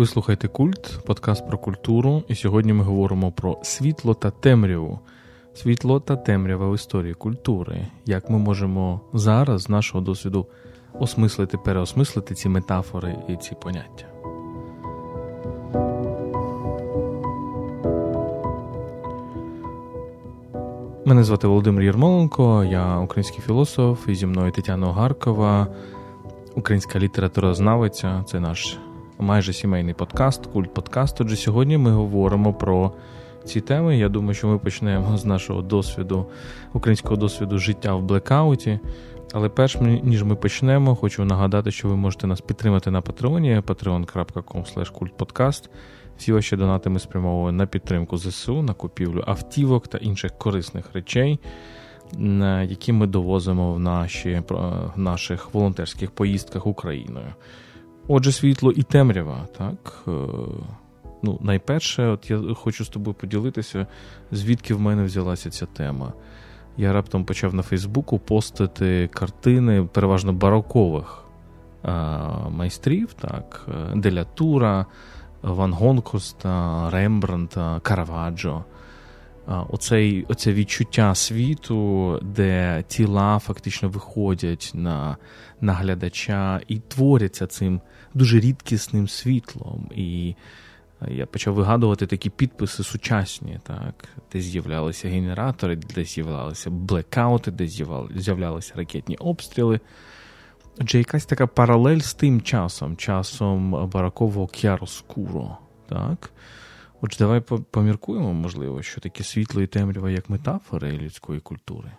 Ви слухаєте культ, подкаст про культуру, і сьогодні ми говоримо про світло та темряву. Світло та темрява в історії культури. Як ми можемо зараз з нашого досвіду осмислити, переосмислити ці метафори і ці поняття. Мене звати Володимир Єрмоленко, я український філософ, і зі мною Тетяна Огаркова, українська літературознавиця. Це наш майже сімейний подкаст, культ подкаст. Отже, сьогодні ми говоримо про ці теми. Я думаю, що ми почнемо з нашого досвіду, українського досвіду життя в блекауті. Але перш ніж ми почнемо, хочу нагадати, що ви можете нас підтримати на патреоні patreon.com kultpodcast. Всі ваші донати ми спрямовуємо на підтримку ЗСУ, на купівлю автівок та інших корисних речей, які ми довозимо в наші, в наших волонтерських поїздках Україною. Отже, світло і темрява, так. Е, ну, Найперше, от я хочу з тобою поділитися, звідки в мене взялася ця тема. Я раптом почав на Фейсбуку постити картини переважно барокових майстрів, так, е, Делятура, Ван Гонкоста, Рембранта, Караваджо. Оцей, Оце відчуття світу, де тіла фактично виходять на на глядача і творяться цим дуже рідкісним світлом. І я почав вигадувати такі підписи сучасні, так, де з'являлися генератори, де з'являлися блекаути, де з'являлися ракетні обстріли. Отже, якась така паралель з тим часом, часом баракового К'яроскуро. так. Отже, давай поміркуємо, можливо, що таке світло і темрява як метафори людської культури.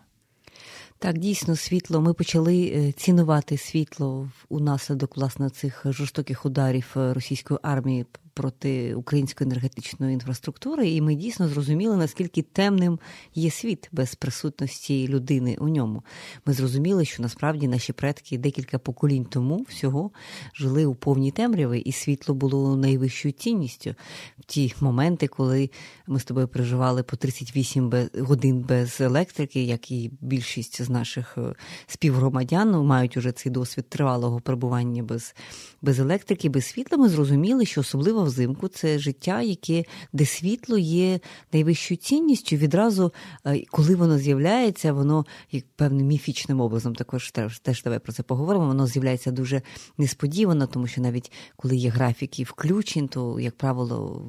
Так, дійсно, світло. Ми почали е, цінувати світло унаслідок власне цих жорстоких ударів е, російської армії проти української енергетичної інфраструктури, і ми дійсно зрозуміли, наскільки темним є світ без присутності людини у ньому. Ми зрозуміли, що насправді наші предки декілька поколінь тому всього жили у повній темряві, і світло було найвищою цінністю в ті моменти, коли ми з тобою переживали по 38 годин без електрики, як і більшість з наших е, співгромадян мають уже цей досвід тривалого перебування без, без електрики, без світла. Ми зрозуміли, що особливо взимку, це життя, яке де світло є найвищою цінністю. Відразу, е, коли воно з'являється, воно як певним міфічним образом, також теж, теж давай про це поговоримо. Воно з'являється дуже несподівано, тому що навіть коли є графіки включень, то, як правило,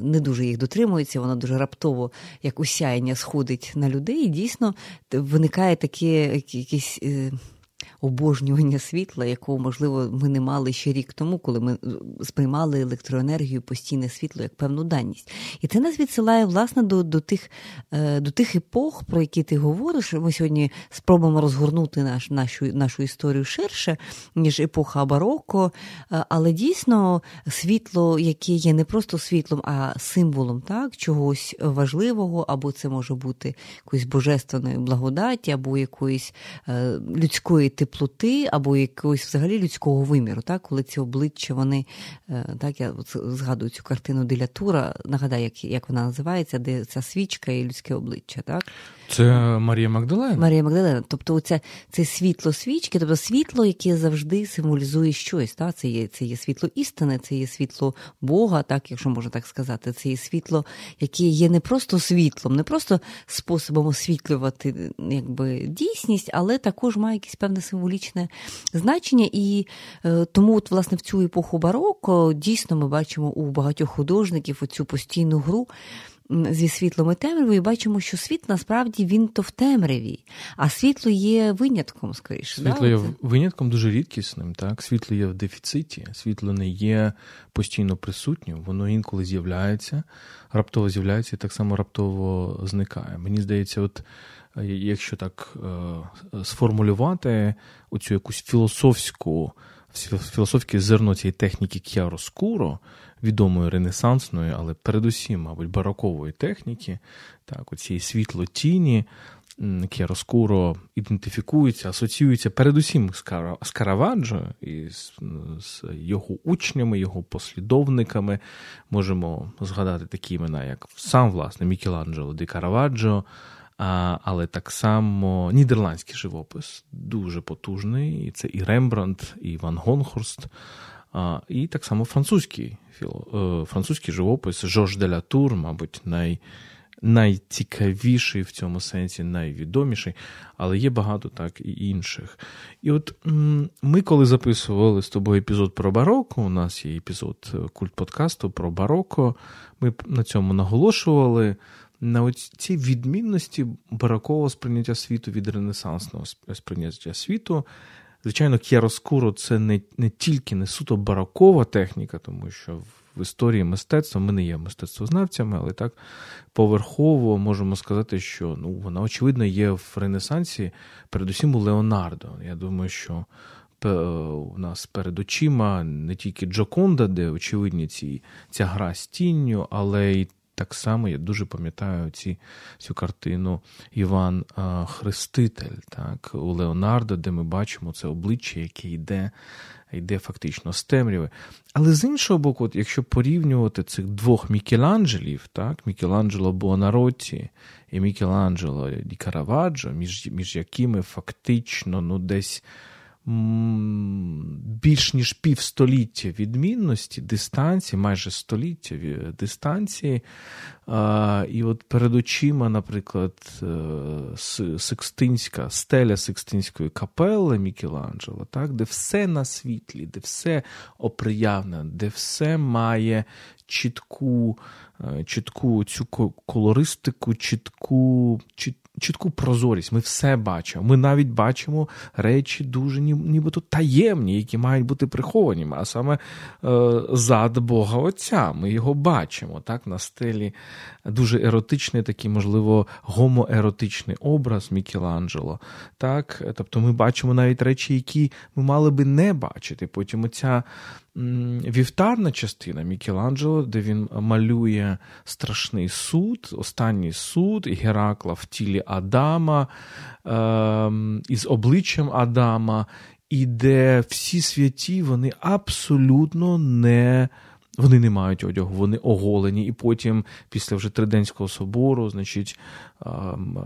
не дуже їх дотримується, воно дуже раптово, як усяяння сходить на людей, і дійсно виникає таке якесь. Е, обожнювання світла, якого, можливо, ми не мали ще рік тому, коли ми е, сприймали електроенергію, постійне світло як певну даність. І це нас відсилає власне до до, тих е, до тих епох, про які ти говориш. Ми сьогодні спробуємо розгорнути наш, нашу нашу історію ширше, ніж епоха бароко. Е, але дійсно світло, яке є не просто світлом, а символом так, чогось важливого, або це може бути якоїсь божественної благодаті, або якоїсь людської теплоти або якогось взагалі людського виміру, так? коли ці обличчя, вони е, так, я згадую цю картину Делятура, нагадаю, як як вона називається, де ця свічка і людське обличчя. так? Це Марія Магдалена. Марія Магдалена. Тобто, оце, це світло свічки, тобто світло, яке завжди символізує щось. Так? Це є це є світло істини, це є світло Бога, так, якщо можна так сказати. Це є світло, яке є не просто світлом, не просто способом освітлювати якби, дійсність, але також має якесь певне символічне значення. І е, тому, от, власне, в цю епоху бароко дійсно ми бачимо у багатьох художників оцю постійну гру зі світлом і темрявою, і бачимо, що світ насправді він то в темряві, а світло є винятком, скоріше. Світло да? є винятком дуже рідкісним. Так, світло є в дефіциті, світло не є постійно присутнім, воно інколи з'являється, раптово з'являється і так само раптово зникає. Мені здається, от. Е, якщо так е, сформулювати оцю якусь філософську філософське зерно цієї техніки к'яроскуро, відомої ренесансної, але передусім, мабуть, барокової техніки, так, оцієї світло тіні, Кіароскуро ідентифікується, асоціюється передусім з Караваджо і з, з його учнями, його послідовниками. Можемо згадати такі імена, як сам власне Мікеланджело Ді Караваджо, а, але так само нідерландський живопис дуже потужний. І Це і Рембрандт, і Ван Гонхорст. І так само французький французький живопис Жорж де ля Тур, мабуть, най, найцікавіший в цьому сенсі, найвідоміший, але є багато так і інших. І от ми, коли записували з тобою епізод про бароко, у нас є епізод е, культ подкасту про бароко, ми на цьому наголошували. На цій відмінності барокового сприйняття світу від ренесансного сприйняття світу. Звичайно, кіароскуро це не не тільки не суто барокова техніка, тому що в історії мистецтва ми не є мистецтвознавцями, але так поверхово можемо сказати, що ну, вона, очевидно, є в Ренесансі, передусім у Леонардо. Я думаю, що у нас перед очима не тільки Джоконда, де очевидні ці, ця гра з тінню, але й так само я дуже пам'ятаю ці, цю картину Іван Хреститель так, у Леонардо, де ми бачимо це обличчя, яке йде йде фактично з темряви. Але з іншого боку, от якщо порівнювати цих двох Мікеланджелів, так, Мікеланджело Буонаротті і Мікеланджело Ді Караваджо, між, між якими фактично ну, десь більш ніж півстоліття відмінності, дистанції, майже століття дистанції. І от перед очима, наприклад, е, Секстинська, стеля Секстинської капели Мікеланджело, так, де все на світлі, де все оприявне, де все має чітку е, чітку цю колористику, чітку, чіт, чітку прозорість. Ми все бачимо. Ми навіть бачимо речі дуже нібито таємні, які мають бути приховані, а саме е, зад Бога Отця. Ми його бачимо так, на стелі дуже еротичний, такий, можливо, гомоеротичний образ Мікеланджело. Так? Тобто ми бачимо навіть речі, які ми мали би не бачити. Потім оця вівтарна частина Мікеланджело, де він малює страшний суд, останній суд Геракла в тілі Адама е, із обличчям Адама, і де всі святі вони абсолютно не. Вони не мають одягу, вони оголені. І потім, після вже Триденського собору, значить,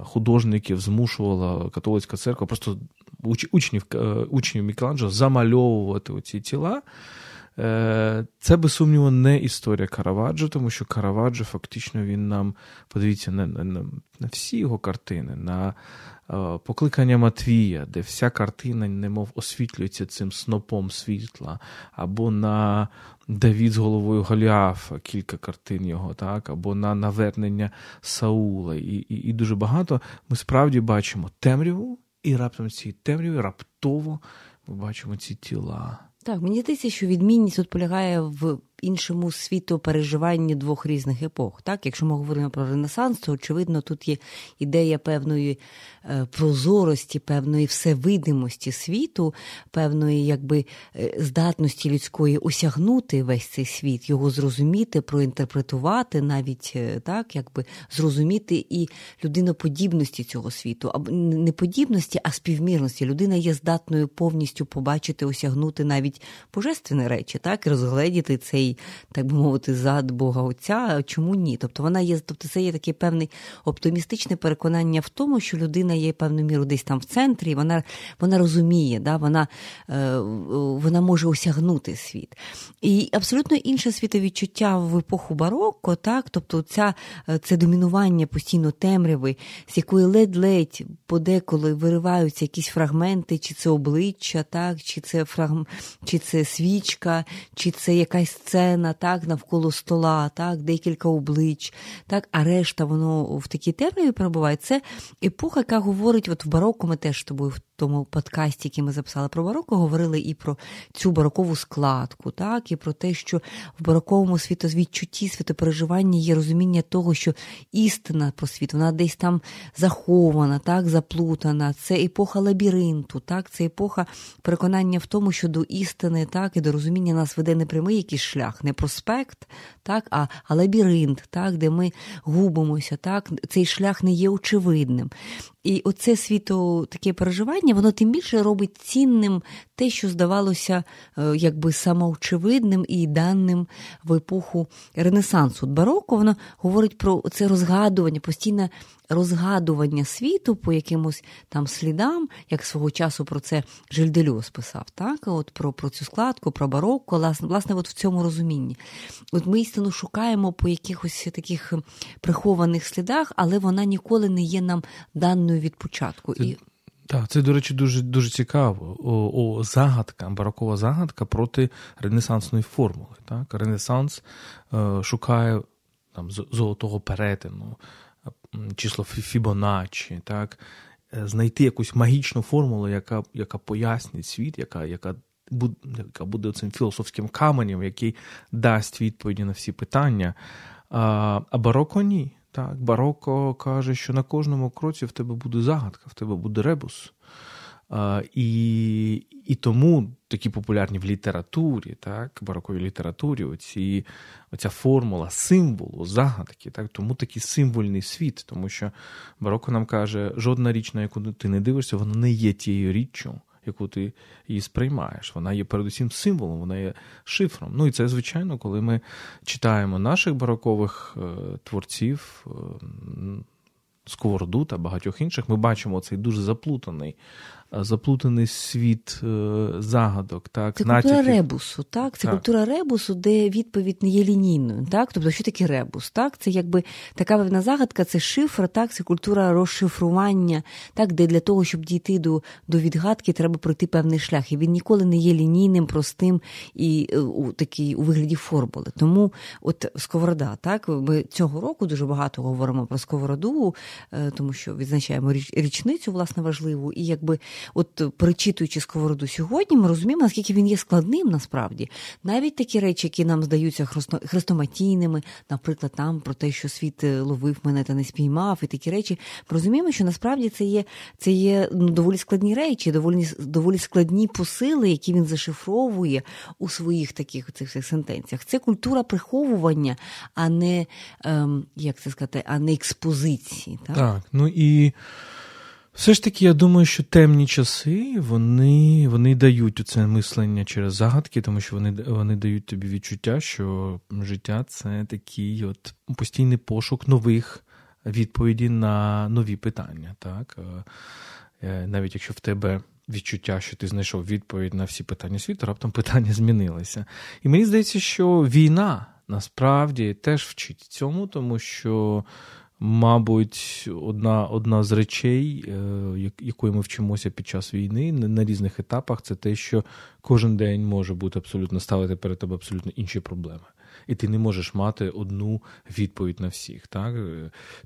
художників змушувала католицька церква, просто учнів е, учнів Мікеланджело замальовувати оці тіла. Е, це, без сумніву, не історія Караваджо, тому що Караваджо фактично він нам, подивіться, на на, на всі його картини, на е, покликання Матвія, де вся картина, немов освітлюється цим снопом світла, або на Давід з головою Голіафа, кілька картин його, так, або на навернення Саула. І, і, і дуже багато ми справді бачимо темряву, і раптом ці темряві раптово ми бачимо ці тіла. Так, мені здається, що відмінність тут полягає в іншому світопереживанні двох різних епох. Так, Якщо ми говоримо про Ренесанс, то очевидно тут є ідея певної е, прозорості, певної всевидимості світу, певної якби е, здатності людської осягнути весь цей світ, його зрозуміти, проінтерпретувати, навіть е, так, якби зрозуміти і людиноподібності цього світу, або не подібності, а співмірності. Людина є здатною повністю побачити, осягнути навіть божественні речі, так, і розгледіти цей так би мовити, зад Бога Отця. Чому ні? Тобто вона є, тобто це є таке певне оптимістичне переконання в тому, що людина є певною мірою десь там в центрі, вона вона розуміє, да, вона е, вона може осягнути світ. І абсолютно інше світовідчуття в епоху бароко, так, тобто ця, е, це домінування постійно темряви, з якої ледь-ледь подеколи вириваються якісь фрагменти, чи це обличчя, так, чи це фрагм... чи це свічка, чи це якась сцена сцена, так, навколо стола, так, декілька облич, так, а решта воно в такій темряві перебуває. Це епоха, яка говорить, от в бароко ми теж тобою в тому подкасті, який ми записали про бароко, говорили і про цю барокову складку, так, і про те, що в бароковому світозвідчутті, світопереживанні є розуміння того, що істина про світ, вона десь там захована, так, заплутана. Це епоха лабіринту, так, це епоха переконання в тому, що до істини, так, і до розуміння нас веде не прямий якийсь шлях, не проспект, так, а, а лабіринт, так, де ми губимося, так, цей шлях не є очевидним. І оце світо таке переживання, воно тим більше робить цінним те, що здавалося е, якби самоочевидним і даним в епоху Ренесансу. Бароко воно говорить про це розгадування, постійне розгадування світу по якимось там слідам, як свого часу про це Жильделюс писав, так? От про про цю складку, про барокко, власне, власне, от в цьому розумінні. От ми істину шукаємо по якихось таких прихованих слідах, але вона ніколи не є нам даною від початку. Це... І... Так, це, до речі, дуже дуже цікаво. О, о, Загадка, барокова загадка проти ренесансної формули. Так? Ренесанс е, шукає там, золотого перетину, число Фібоначчі, так? Е, знайти якусь магічну формулу, яка яка пояснить світ, яка яка, яка буде цим філософським каменем, який дасть відповіді на всі питання. А бароко ні. Так, Бароко каже, що на кожному кроці в тебе буде загадка, в тебе буде ребус. А, І і тому такі популярні в літературі, так, бароковій літературі, оці, оця формула символу, загадки, так, тому такий символьний світ, тому що бароко нам каже, жодна річ, на яку ти не дивишся, вона не є тією річчю, яку ти її сприймаєш. Вона є передусім символом, вона є шифром. Ну і це, звичайно, коли ми читаємо наших барокових е, творців. Е, Сковороду та багатьох інших, ми бачимо цей дуже заплутаний заплутаний світ е, загадок. Так, Це натяків. культура ребусу, так? Це так. культура ребусу, де відповідь не є лінійною. Так? Тобто, що таке ребус? Так? Це якби така певна загадка, це шифр, так? це культура розшифрування, так? де для того, щоб дійти до до відгадки, треба пройти певний шлях. І він ніколи не є лінійним, простим і е, у такий у вигляді формули. Тому от сковорода, так? Ми цього року дуже багато говоримо про сковороду, е, тому що відзначаємо річницю, власне, важливу, і якби от е, перечитуючи сковороду сьогодні, ми розуміємо, наскільки він є складним насправді. Навіть такі речі, які нам здаються хрестоматійними, наприклад, там про те, що світ е, ловив мене та не спіймав, і такі речі, ми розуміємо, що насправді це є це є ну, доволі складні речі, доволі доволі складні посили, які він зашифровує у своїх таких цих всіх сентенціях. Це культура приховування, а не ем, як це сказати, а не експозиції. Так, так ну і. Все ж таки, я думаю, що темні часи вони вони дають це мислення через загадки, тому що вони вони дають тобі відчуття, що життя це такий от постійний пошук нових відповідей на нові питання. Так? Е, е, навіть якщо в тебе відчуття, що ти знайшов відповідь на всі питання світу, раптом питання змінилися. І мені здається, що війна насправді теж вчить цьому, тому що. Мабуть, одна одна з речей, е, якої ми вчимося під час війни на різних етапах, це те, що кожен день може бути абсолютно ставити перед тебе абсолютно інші проблеми і ти не можеш мати одну відповідь на всіх. Так?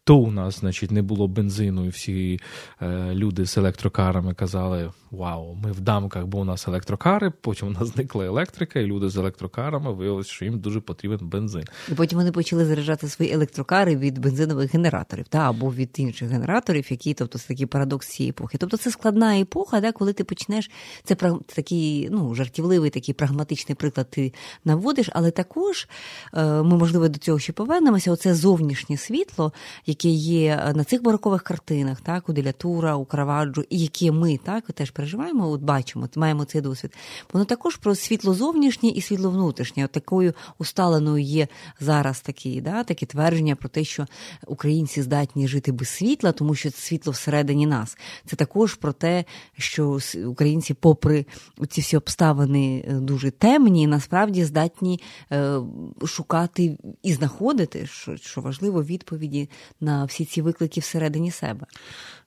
То у нас, значить, не було бензину, і всі е, люди з електрокарами казали: Вау, ми в дамках, бо у нас електрокари. Потім у нас зникла електрика, і люди з електрокарами виявилися, що їм дуже потрібен бензин. І потім вони почали заряджати свої електрокари від бензинових генераторів, та або від інших генераторів, які, тобто, це такий парадокс цієї епохи. Тобто, це складна епоха, да, коли ти почнеш це такий ну, жартівливий, такий прагматичний приклад ти наводиш, але також ми, можливо, до цього ще повернемося. Оце зовнішнє світло, яке є на цих барокових картинах, так, у Делятура, у Караваджо, і яке ми так теж переживаємо, от бачимо, маємо цей досвід. Воно також про світло зовнішнє і світло внутрішнє. От такою усталеною є зараз такі, да, такі твердження про те, що українці здатні жити без світла, тому що це світло всередині нас. Це також про те, що українці, попри ці всі обставини е, дуже темні, насправді здатні е, шукати і знаходити, що що важливо, відповіді на всі ці виклики всередині себе.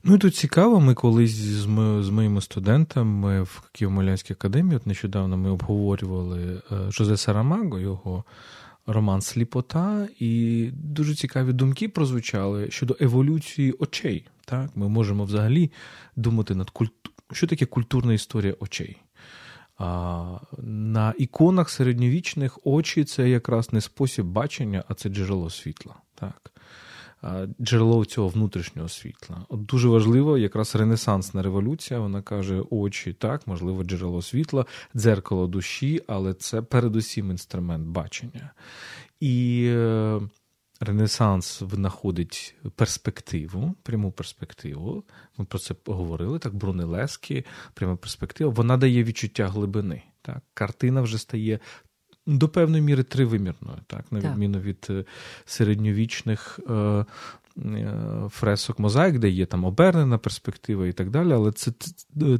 Ну і тут цікаво, ми колись з з моїми студентами в Києво-Молянській академії, от нещодавно ми обговорювали е, Жозе Сарамаго, його роман Сліпота, і дуже цікаві думки прозвучали щодо еволюції очей. Так, Ми можемо взагалі думати над культурою. Що таке культурна історія очей? На іконах середньовічних очі це якраз не спосіб бачення, а це джерело світла. Так? Джерело цього внутрішнього світла. От Дуже важливо, якраз Ренесансна революція. Вона каже: очі, так, можливо, джерело світла, дзеркало душі, але це передусім інструмент бачення. І е, Ренесанс знаходить перспективу, пряму перспективу. Ми про це говорили. Так, Брунелески, пряма перспектива. Вона дає відчуття глибини. Так, Картина вже стає до певної міри тривимірною, так, на відміну від е, середньовічних е, фресок мозаїк, де є там обернена перспектива і так далі, але це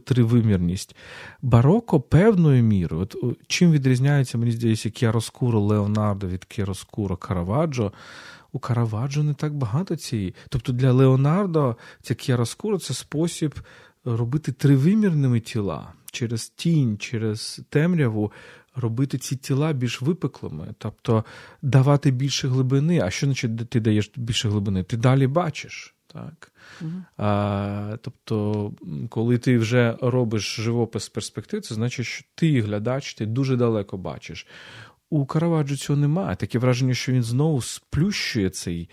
тривимірність. Бароко певною мірою. От Чим відрізняється, мені здається, Кіароскуро Леонардо від Кіароскуро Караваджо. У Караваджо не так багато цієї. Тобто для Леонардо ця Кіароскуро це спосіб робити тривимірними тіла через тінь, через темряву робити ці тіла більш випеклими, тобто давати більше глибини. А що значить ти даєш більше глибини? Ти далі бачиш. Так? Угу. А, Тобто, коли ти вже робиш живопис перспектив, це значить, що ти глядач, ти дуже далеко бачиш. У Караваджо цього немає. Таке враження, що він знову сплющує цей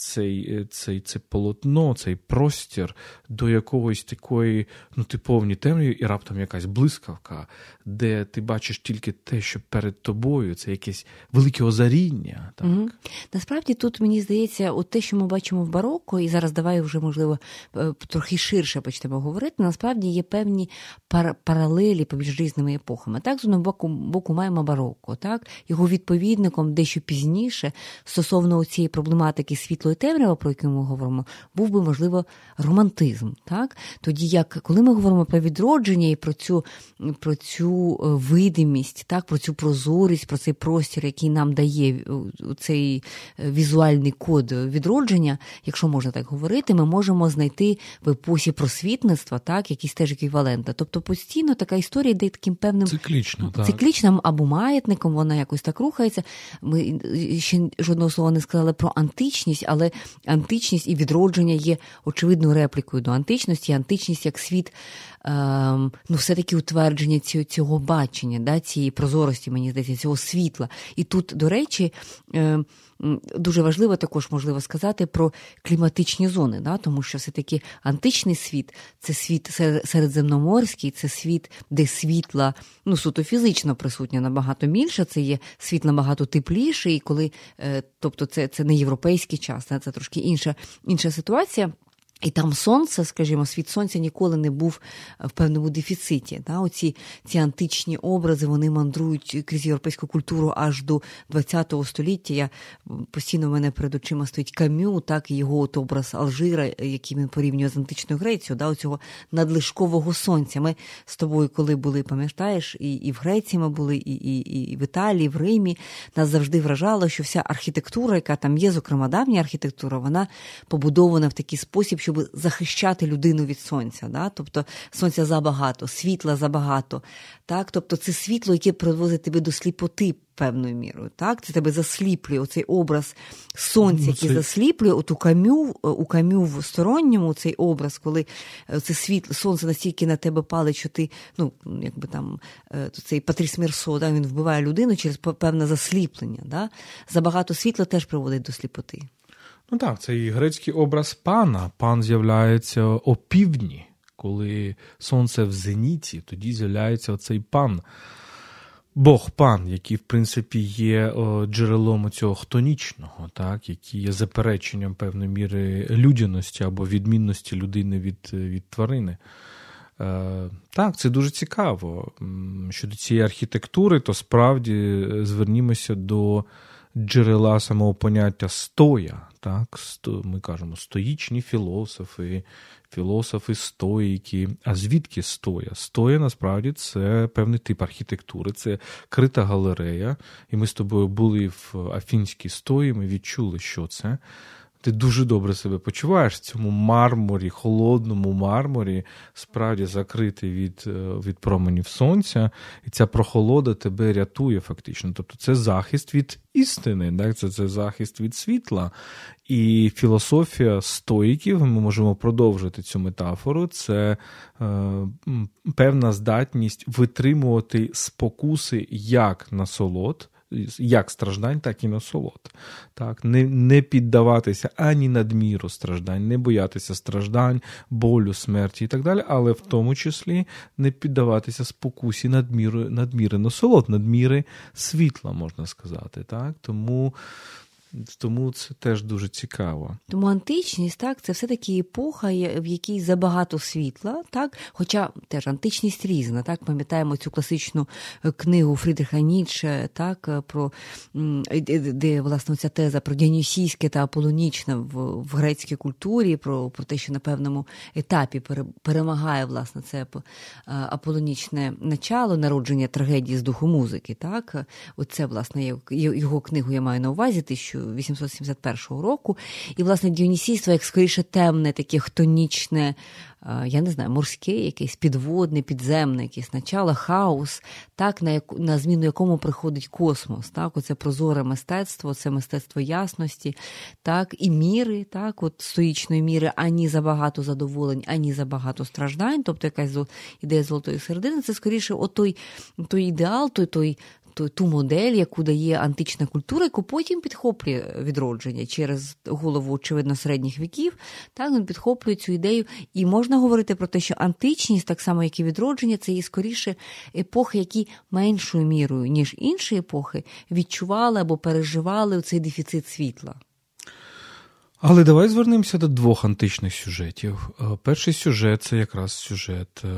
цей, е, цей, це полотно, цей простір до якогось такої, ну, типовні темряві, і раптом якась блискавка, де ти бачиш тільки те, що перед тобою, це якесь велике озаріння. Так? Угу. Насправді тут мені здається, от те, що ми бачимо в бароко, і зараз давай вже, можливо, е, трохи ширше почнемо говорити. Насправді є певні пар- паралелі поміж різними епохами. Так, з одного боку, боку маємо бароко, так, його відповідником дещо пізніше стосовно цієї проблематики світло світло і темрява, про яку ми говоримо, був би, можливо, романтизм. Так? Тоді, як коли ми говоримо про відродження і про цю про цю е, видимість, так, про цю прозорість, про цей простір, який нам дає е, цей е, візуальний код відродження, якщо можна так говорити, ми можемо знайти в епосі просвітництва так, якісь теж еквіваленти. Тобто постійно така історія йде таким певним циклічно, так. циклічним або маятником, вона якось так рухається. Ми ще жодного слова не сказали про античність, але але античність і відродження є очевидною реплікою до античності, античність як світ. Ем, ну, все-таки утвердження цього бачення, да, цієї прозорості, мені здається, цього світла. І тут, до речі, ем, дуже важливо також можливо сказати про кліматичні зони, да, тому що все-таки античний світ це світ середземноморський, це світ, де світла ну, суто фізично присутня набагато більше, це є світ набагато тепліший, і коли, е, тобто це це не європейський час, це трошки інша, інша ситуація. І там сонце, скажімо, світ сонця ніколи не був е, в певному дефіциті. Да? Оці ці античні образи вони мандрують крізь європейську культуру аж до ХХ століття. Я постійно в мене перед очима стоїть кам'ю, так і його от образ Алжира, який він порівнює з античною Грецією, да? оцього надлишкового сонця. Ми з тобою, коли були, пам'ятаєш, і і в Греції ми були, і, і, і в Італії, і в Римі, нас завжди вражало, що вся архітектура, яка там є, зокрема давня архітектура, вона побудована в такий спосіб, щоб захищати людину від сонця. Да? Тобто сонця забагато, світла забагато. Так? Тобто це світло, яке привозить тебе до сліпоти певною мірою. Так? Це тебе засліплює оцей образ сонця, ну, який це... засліплює. От у камю, у камю в сторонньому цей образ, коли е, це світло, сонце настільки на тебе палить, що ти, ну, якби там е, цей Патріс Мірсо, да, він вбиває людину через певне засліплення. Да? Забагато світла теж приводить до сліпоти. Ну так, це і грецький образ пана. Пан з'являється опівдні, коли сонце в зеніті, тоді з'являється оцей пан. Бог пан, який, в принципі, є джерелом цього хтонічного, так, який є запереченням певної міри людяності або відмінності людини від від тварини. Е, Так, це дуже цікаво. Щодо цієї архітектури, то справді е, звернімося до джерела самого поняття стоя. Так, сто, Ми кажемо стоїчні філософи, філософи стоїки. А звідки стоя? Стоя насправді це певний тип архітектури, це крита галерея. І ми з тобою були в Афінській стої, ми відчули, що це. Ти дуже добре себе почуваєш в цьому мармурі, холодному мармурі, справді закритий від е, від променів сонця, і ця прохолода тебе рятує фактично. Тобто це захист від істини, так? це це захист від світла. І філософія стоїків, ми можемо продовжити цю метафору, це е, певна здатність витримувати спокуси як насолод як страждань, так і насолод. Так? Не не піддаватися ані надміру страждань, не боятися страждань, болю, смерті і так далі, але в тому числі не піддаватися спокусі надміру, надміри насолод, надміри світла, можна сказати. Так? Тому Тому це теж дуже цікаво. Тому античність, так, це все-таки епоха, в якій забагато світла, так, хоча теж античність різна, так, пам'ятаємо цю класичну е, книгу Фрідриха Ніцше, так, е, про де, власне ця теза про діонісійське та аполонічне в, в грецькій культурі, про про те, що на певному етапі перемагає власне це е, аполонічне начало народження трагедії з духу музики. Так, оце власне його книгу я маю на увазі. 1871 року. І, власне, Діонісійство, як скоріше темне, таке хтонічне, я не знаю, морське, якесь підводне, підземне, якесь начало, хаос, так, на яку, на зміну якому приходить космос. Так, Оце прозоре мистецтво, це мистецтво ясності, так, і міри, так, от стоїчної міри, ані забагато задоволень, ані забагато страждань, тобто якась ідея золотої середини, це скоріше той, той ідеал, той той ту модель, яку дає антична культура, яку потім підхоплює відродження через голову, очевидно, середніх віків. Так він підхоплює цю ідею, і можна говорити про те, що античність, так само як і відродження, це є скоріше епохи, які меншою мірою, ніж інші епохи, відчували або переживали цей дефіцит світла. Але давай звернемося до двох античних сюжетів. Е, перший сюжет це якраз сюжет е,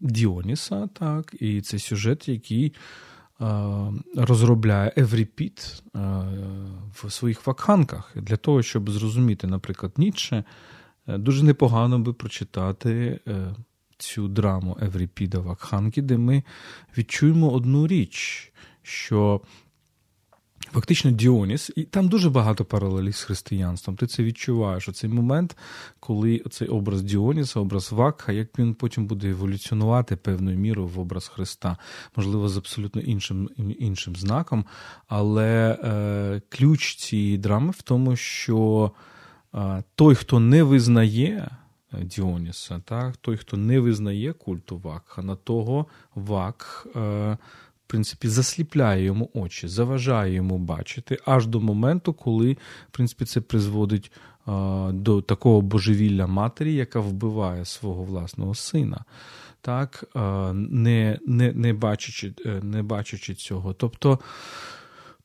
Діоніса, так, і це сюжет, який розробляє Евріпід в своїх вакханках. Для того, щоб зрозуміти, наприклад, Ніцше, е, дуже непогано би прочитати е, цю драму Евріпіда Вакханки, де ми відчуємо одну річ, що Фактично Діоніс, і там дуже багато паралелів з християнством. Ти це відчуваєш. Оцей момент, коли цей образ Діоніса, образ Вакха, як він потім буде еволюціонувати певною мірою в образ Христа, можливо, з абсолютно іншим іншим знаком. Але е, ключ цієї драми в тому, що е, той, хто не визнає. Е, Діоніса, так, той, хто не визнає культу Вакха, на того Вакх е, принципі, засліпляє йому очі, заважає йому бачити аж до моменту, коли в принципі, це призводить до такого божевілля матері, яка вбиває свого власного сина, так, не не, не, бачачи, е, не бачачи цього. Тобто.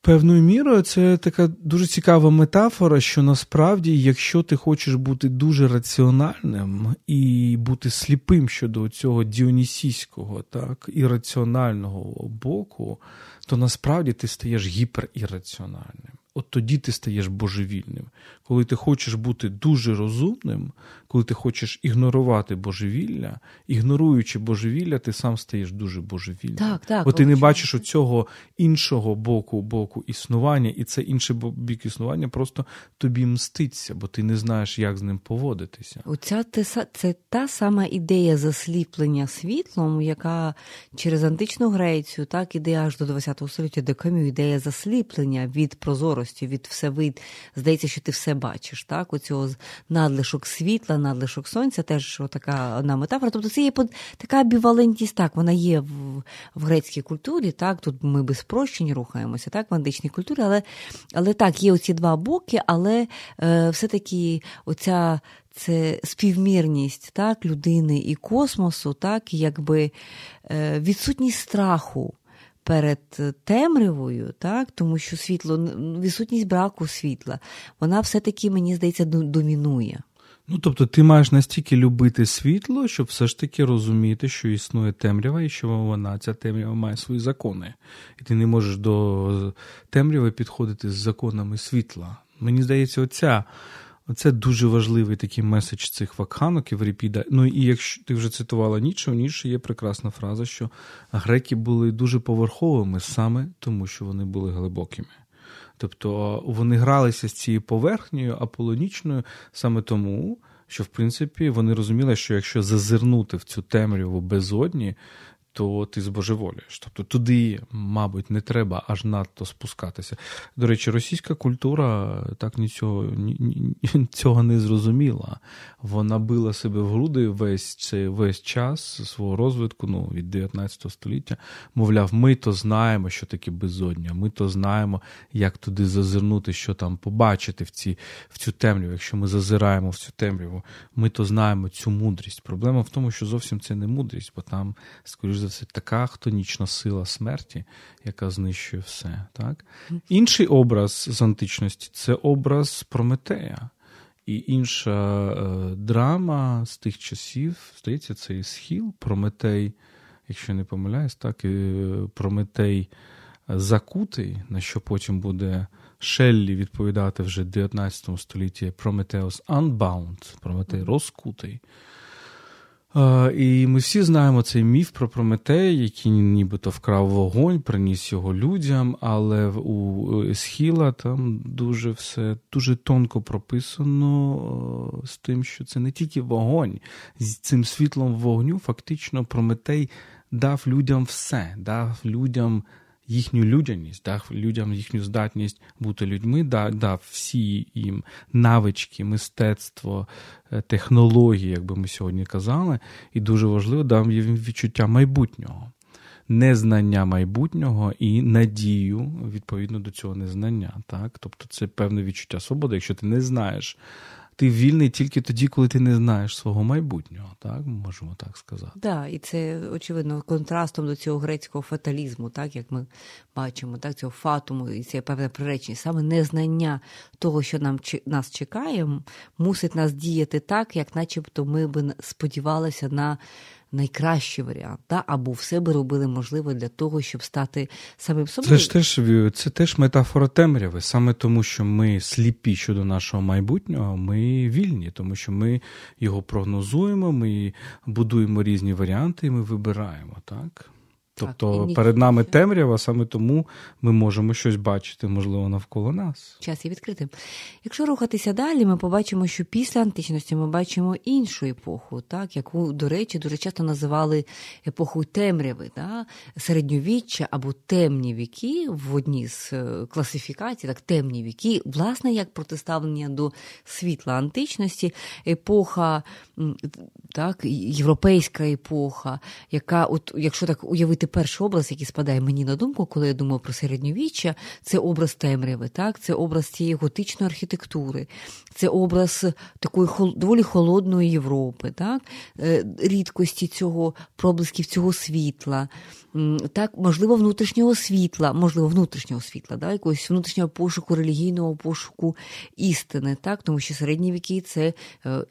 Певною мірою це така дуже цікава метафора, що насправді, якщо ти хочеш бути дуже раціональним і бути сліпим щодо цього діонісійського, так, ірраціонального боку, то насправді ти стаєш гіперірраціональним. От тоді ти стаєш божевільним. Коли ти хочеш бути дуже розумним, коли ти хочеш ігнорувати божевілля, ігноруючи божевілля, ти сам стаєш дуже божевільним. Так, так, Бо ти не бачиш цього іншого боку боку існування, і це інший бік існування просто тобі мститься, бо ти не знаєш, як з ним поводитися. Оця це та сама ідея засліплення світлом, яка через античну Грецію так іде аж до ХХ століття, до кам'ю ідея засліплення від прозорості, від всевид. Здається, що ти все бачиш. Так, оцього надлишок світла, надлишок сонця, теж така одна метафора. Тобто це є така бівалентність, так, вона є в в грецькій культурі, так, тут ми без спрощень рухаємося, так, в античній культурі, але але так, є оці два боки, але е, все-таки оця. Це співмірність так, людини і космосу, так, якби е, відсутність страху перед темрявою, так, тому що світло, відсутність браку світла, вона все-таки, мені здається, домінує. Ну, тобто, ти маєш настільки любити світло, щоб все ж таки розуміти, що існує темрява, і що вона, ця темрява має свої закони. І ти не можеш до темряви підходити з законами світла. Мені здається, оця Оце дуже важливий такий меседж цих вакханок Євріпіда. Ну і якщо ти вже цитувала Ніче, у Ніче є прекрасна фраза, що греки були дуже поверховими саме тому, що вони були глибокими. Тобто вони гралися з цією поверхнею аполонічною саме тому, що в принципі вони розуміли, що якщо зазирнути в цю темряву безодні, то ти збожеволієш. Тобто туди, мабуть, не треба аж надто спускатися. До речі, російська культура так нічого ні, ні, цього не зрозуміла. Вона била себе в груди весь цей весь час свого розвитку, ну від 19 століття. Мовляв, ми то знаємо, що таке безодня, ми то знаємо, як туди зазирнути, що там побачити в ці, в цю темряву. Якщо ми зазираємо в цю темряву, ми то знаємо цю мудрість. Проблема в тому, що зовсім це не мудрість, бо там, скоріш за все, така хтонічна сила смерті, яка знищує все. Так? Інший образ з античності це образ Прометея. І інша е, драма з тих часів, здається, це і схіл, Прометей, якщо не помиляюсь, так, і Прометей закутий, на що потім буде Шеллі відповідати вже в 19 столітті Prometheus Unbound, Прометей розкутий. І ми всі знаємо цей міф про Прометея, який нібито вкрав вогонь, приніс його людям, але у Схіла там дуже все дуже тонко прописано з тим, що це не тільки вогонь. З цим світлом вогню фактично Прометей дав людям все, дав людям їхню людяність, дав людям їхню здатність бути людьми, дав всі їм навички, мистецтво, е, технології, як би ми сьогодні казали, і дуже важливо дав їм відчуття майбутнього. Незнання майбутнього і надію відповідно до цього незнання. Так? Тобто це певне відчуття свободи. Якщо ти не знаєш ти вільний тільки тоді, коли ти не знаєш свого майбутнього, так можемо так сказати. Так, да, і це очевидно контрастом до цього грецького фаталізму, так як ми бачимо, так цього фатуму, і це певне приречення. Саме незнання того, що нам нас чекає, мусить нас діяти так, як, начебто, ми би сподівалися на найкращий варіант, та? або все би робили можливе для того, щоб стати самим собою. Це ж теж це теж метафора темряви. Саме тому, що ми сліпі щодо нашого майбутнього, ми вільні, тому що ми його прогнозуємо, ми будуємо різні варіанти, і ми вибираємо так. Тобто так, перед нами темрява, саме тому ми можемо щось бачити, можливо, навколо нас. Час є відкритим. Якщо рухатися далі, ми побачимо, що після античності ми бачимо іншу епоху, так, яку, до речі, дуже часто називали епохою темряви, так, середньовіччя або темні віки в одній з е, класифікацій, так, темні віки, власне, як протиставлення до світла античності, епоха, так, європейська епоха, яка, от, якщо так уявити згадати перший образ, який спадає мені на думку, коли я думаю про середньовіччя, це образ темряви, так? це образ цієї готичної архітектури, це образ такої доволі холодної Європи, так? Е, рідкості цього проблисків цього світла, так, можливо, внутрішнього світла, можливо, внутрішнього світла, так? якогось внутрішнього пошуку, релігійного пошуку істини, так? тому що середні віки це е,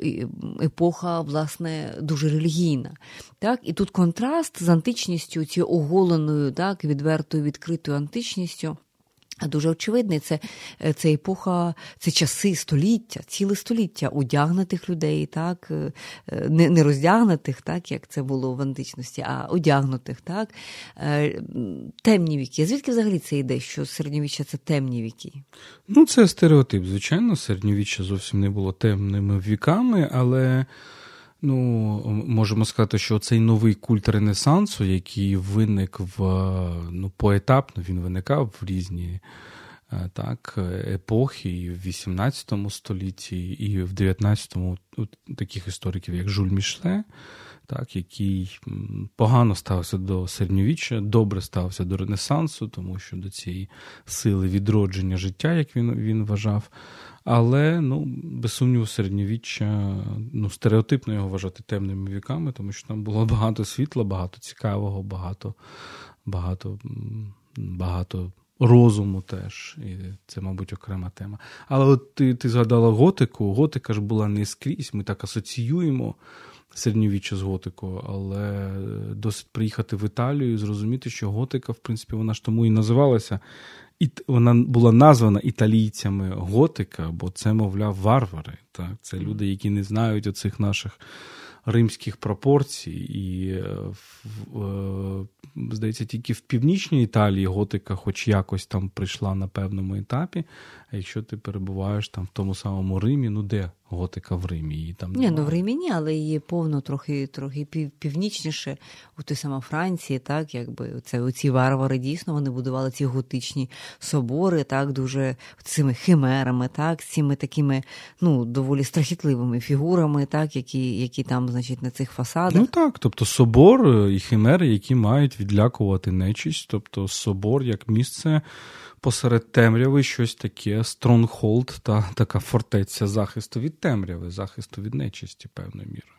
епоха, власне, дуже релігійна. Так? І тут контраст з античністю, цією оголеною, так, відвертою відкритою античністю. Дуже очевидний, це е, це епоха, це часи століття, ціле століття одягнутих людей, так, е, е, не не роздягнутих, так, як це було в античності, а одягнутих, так, темні віки. Звідки взагалі це йде, що середньовіччя це темні віки? Ну, це стереотип. Звичайно, середньовіччя зовсім не було темними віками, але. Ну, можемо сказати, що цей новий культ Ренесансу, який виник в ну, поетапно, він виникав в різні е, так, епохи, і в 18 столітті, і в 19-му таких істориків, як Жуль Мішле, так, який погано ставився до середньовіччя, добре ставився до Ренесансу, тому що до цієї сили відродження життя, як він, він вважав. Але ну, без сумніву, середньовіччя ну, стереотипно його вважати темними віками, тому що там було багато світла, багато цікавого, багато багато, багато розуму теж. І це, мабуть, окрема тема. Але от ти ти згадала готику. Готика ж була не скрізь. Ми так асоціюємо середньовіччя з готикою, але досить приїхати в Італію і зрозуміти, що готика, в принципі, вона ж тому і називалася і вона була названа італійцями готика, бо це, мовляв, варвари. Так? Це люди, які не знають оцих наших римських пропорцій. І, е, е, здається, тільки в північній Італії готика, хоч якось там прийшла на певному етапі. А якщо ти перебуваєш там в тому самому Римі, ну де готика в Римі? Її там Ні, ну в Римі ні, але її повно трохи трохи пів, північніше у той саме Франції, так якби це оці варвари дійсно вони будували ці готичні собори, так дуже цими химерами, так, цими такими ну доволі страхітливими фігурами, так, які які там, значить, на цих фасадах. Ну так, тобто собор і химери, які мають відлякувати нечість, тобто собор як місце посеред темряви щось таке стронгхолд та така фортеця захисту від темряви, захисту від нечисті, певною мірою.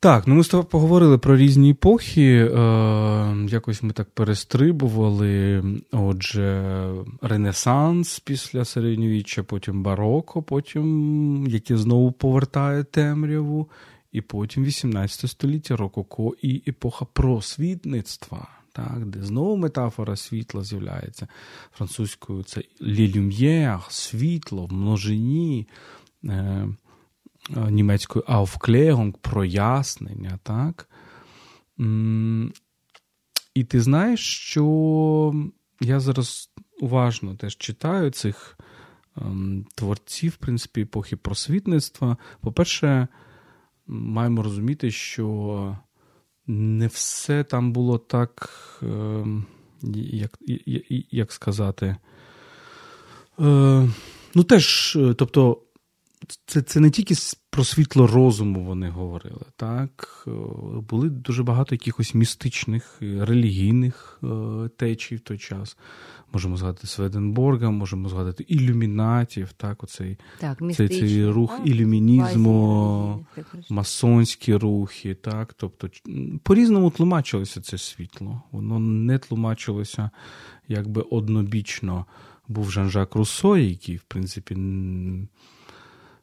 Так, ну ми з тобою поговорили про різні епохи. Е, Якось ми так перестрибували. Отже, Ренесанс після середньовіччя, потім бароко, потім яке знову повертає темряву, і потім 18 століття рококо і епоха просвітництва. Так, Де знову метафора світла з'являється французькою це «лілюм'єр», світло в множині. Е, німецькою Aufklärung, прояснення, так? І ти знаєш, що я зараз уважно теж читаю цих ем, творців, в принципі, епохи просвітництва. По-перше, маємо розуміти, що не все там було так, ем, як як сказати, е, ну теж, е, тобто це це не тільки про світло розуму вони говорили. так? Е, були дуже багато якихось містичних, релігійних е, течій в той час. Можемо згадати Сведенборга, можемо згадати ілюмінатів, так, оцей так, цей, цей рух так, ілюмінізму, масонські рухи. так, тобто По-різному тлумачилося це світло. Воно не тлумачилося якби однобічно. Був Жан-Жак Руссо, який, в принципі,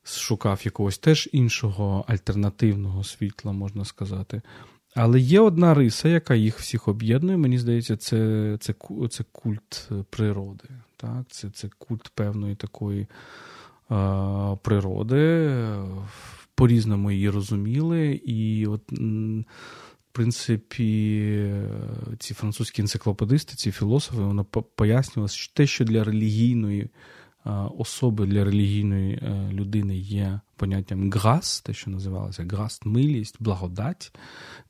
шукав якогось теж іншого альтернативного світла, можна сказати. Але є одна риса, яка їх всіх об'єднує. Мені здається, це це, це культ природи. Так? Це це культ певної такої е, природи. По-різному її розуміли. І, от, в принципі, ці французькі енциклопедисти, ці філософи, вони пояснювали, що те, що для релігійної особи для релігійної е, людини є поняттям грас, те, що називалося грас, милість, благодать,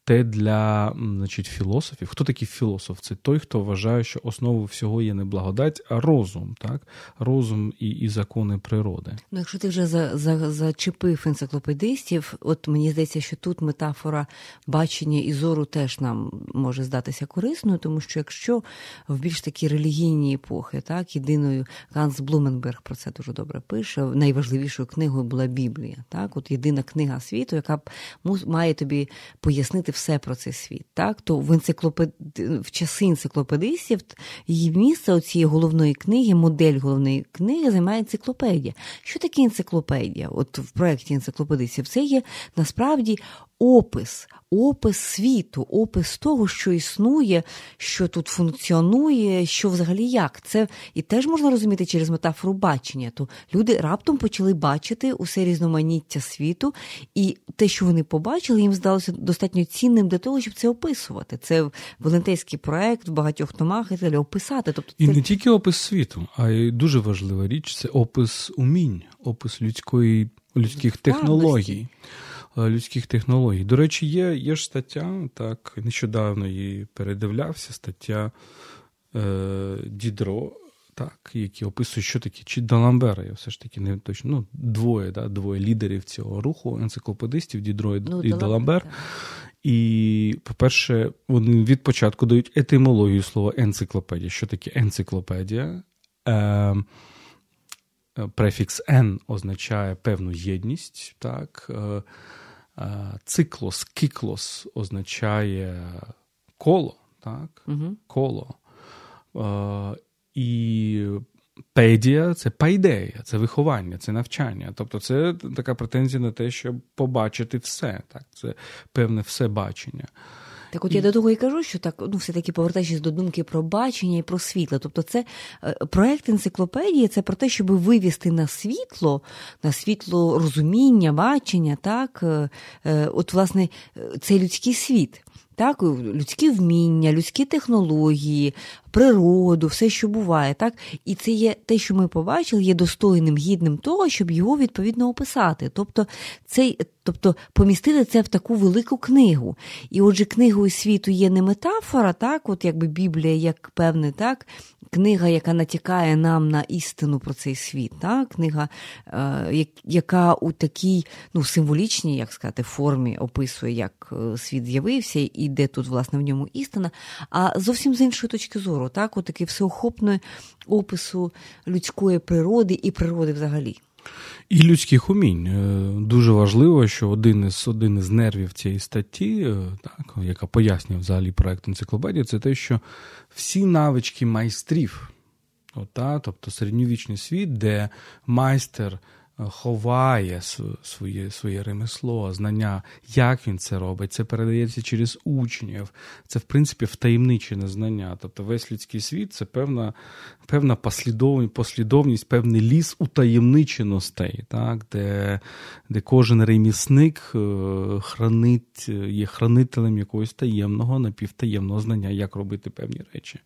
те для значить, філософів. Хто такий філософ? Це той, хто вважає, що основою всього є не благодать, а розум, так? розум і і закони природи. Ну, якщо ти вже за, за, зачепив енциклопедистів, от мені здається, що тут метафора бачення і зору теж нам може здатися корисною, тому що якщо в більш такі релігійні епохи, так, єдиною Ганс Блуменберг про це дуже добре пише, найважливішою книгою була Біблія. Так, от єдина книга світу, яка має тобі пояснити все про цей світ. Так? То в енциклопед... в часи енциклопедистів її місце цієї головної книги, модель головної книги займає енциклопедія. Що таке енциклопедія? От в проєкті енциклопедистів це є насправді опис, опис світу, опис того, що існує, що тут функціонує, що взагалі як. Це і теж можна розуміти через метафору бачення. То люди раптом почали бачити усе різноманіття світу, і те, що вони побачили, їм здалося достатньо цінним для того, щоб це описувати. Це волонтерський проект в багатьох томах і далі описати. Тобто, це... І не тільки опис світу, а й дуже важлива річ це опис умінь, опис людської людських технологій. Е, людських технологій. До речі, є є ж стаття, так, нещодавно її передивлявся, стаття е, Дідро, так, які описують, що таке, чи Даламбера, я все ж таки не точно. Ну, двоє, да, двоє лідерів цього руху, енциклопедистів, Дідро ну, і Даламбер. І, по-перше, вони від початку дають етимологію слова енциклопедія. Що таке енциклопедія? Е, Префікс N означає певну єдність, так. Циклос, кіклос означає коло, так? Угу. коло. І педія це пайдея, це виховання, це навчання. Тобто це така претензія на те, щоб побачити все. Так? Це певне все бачення. Так, от я до того і кажу, що так, ну, все-таки повертаючись до думки про бачення і про світло. Тобто, це е, проект енциклопедії це про те, щоб вивести на світло, на світло розуміння, бачення, так, е, е, от, власне, цей людський світ так, людські вміння, людські технології, природу, все, що буває, так, і це є те, що ми побачили, є достойним, гідним того, щоб його відповідно описати. Тобто, цей, тобто помістити це в таку велику книгу. І отже, книгою світу є не метафора, так, от якби Біблія, як певне, так, книга, яка натякає нам на істину про цей світ, та? книга, е, яка у такій ну, символічній, як сказати, формі описує, як е, світ з'явився і де тут, власне, в ньому істина, а зовсім з іншої точки зору, так, у такий всеохопний опису людської природи і природи взагалі. І людських умінь. Е, дуже важливо, що один із один із нервів цієї статті, е, так, яка пояснює взагалі проект енциклопедії, це те, що всі навички майстрів, от, та, тобто середньовічний світ, де майстер ховає своє своє ремесло, знання, як він це робить. Це передається через учнів. Це, в принципі, втаємничене знання. Тобто весь людський світ це певна певна послідовність, послідовність, певний ліс утаємниченостей, так, де де кожен ремісник е, хранить, є хранителем якогось таємного, напівтаємного знання, як робити певні речі.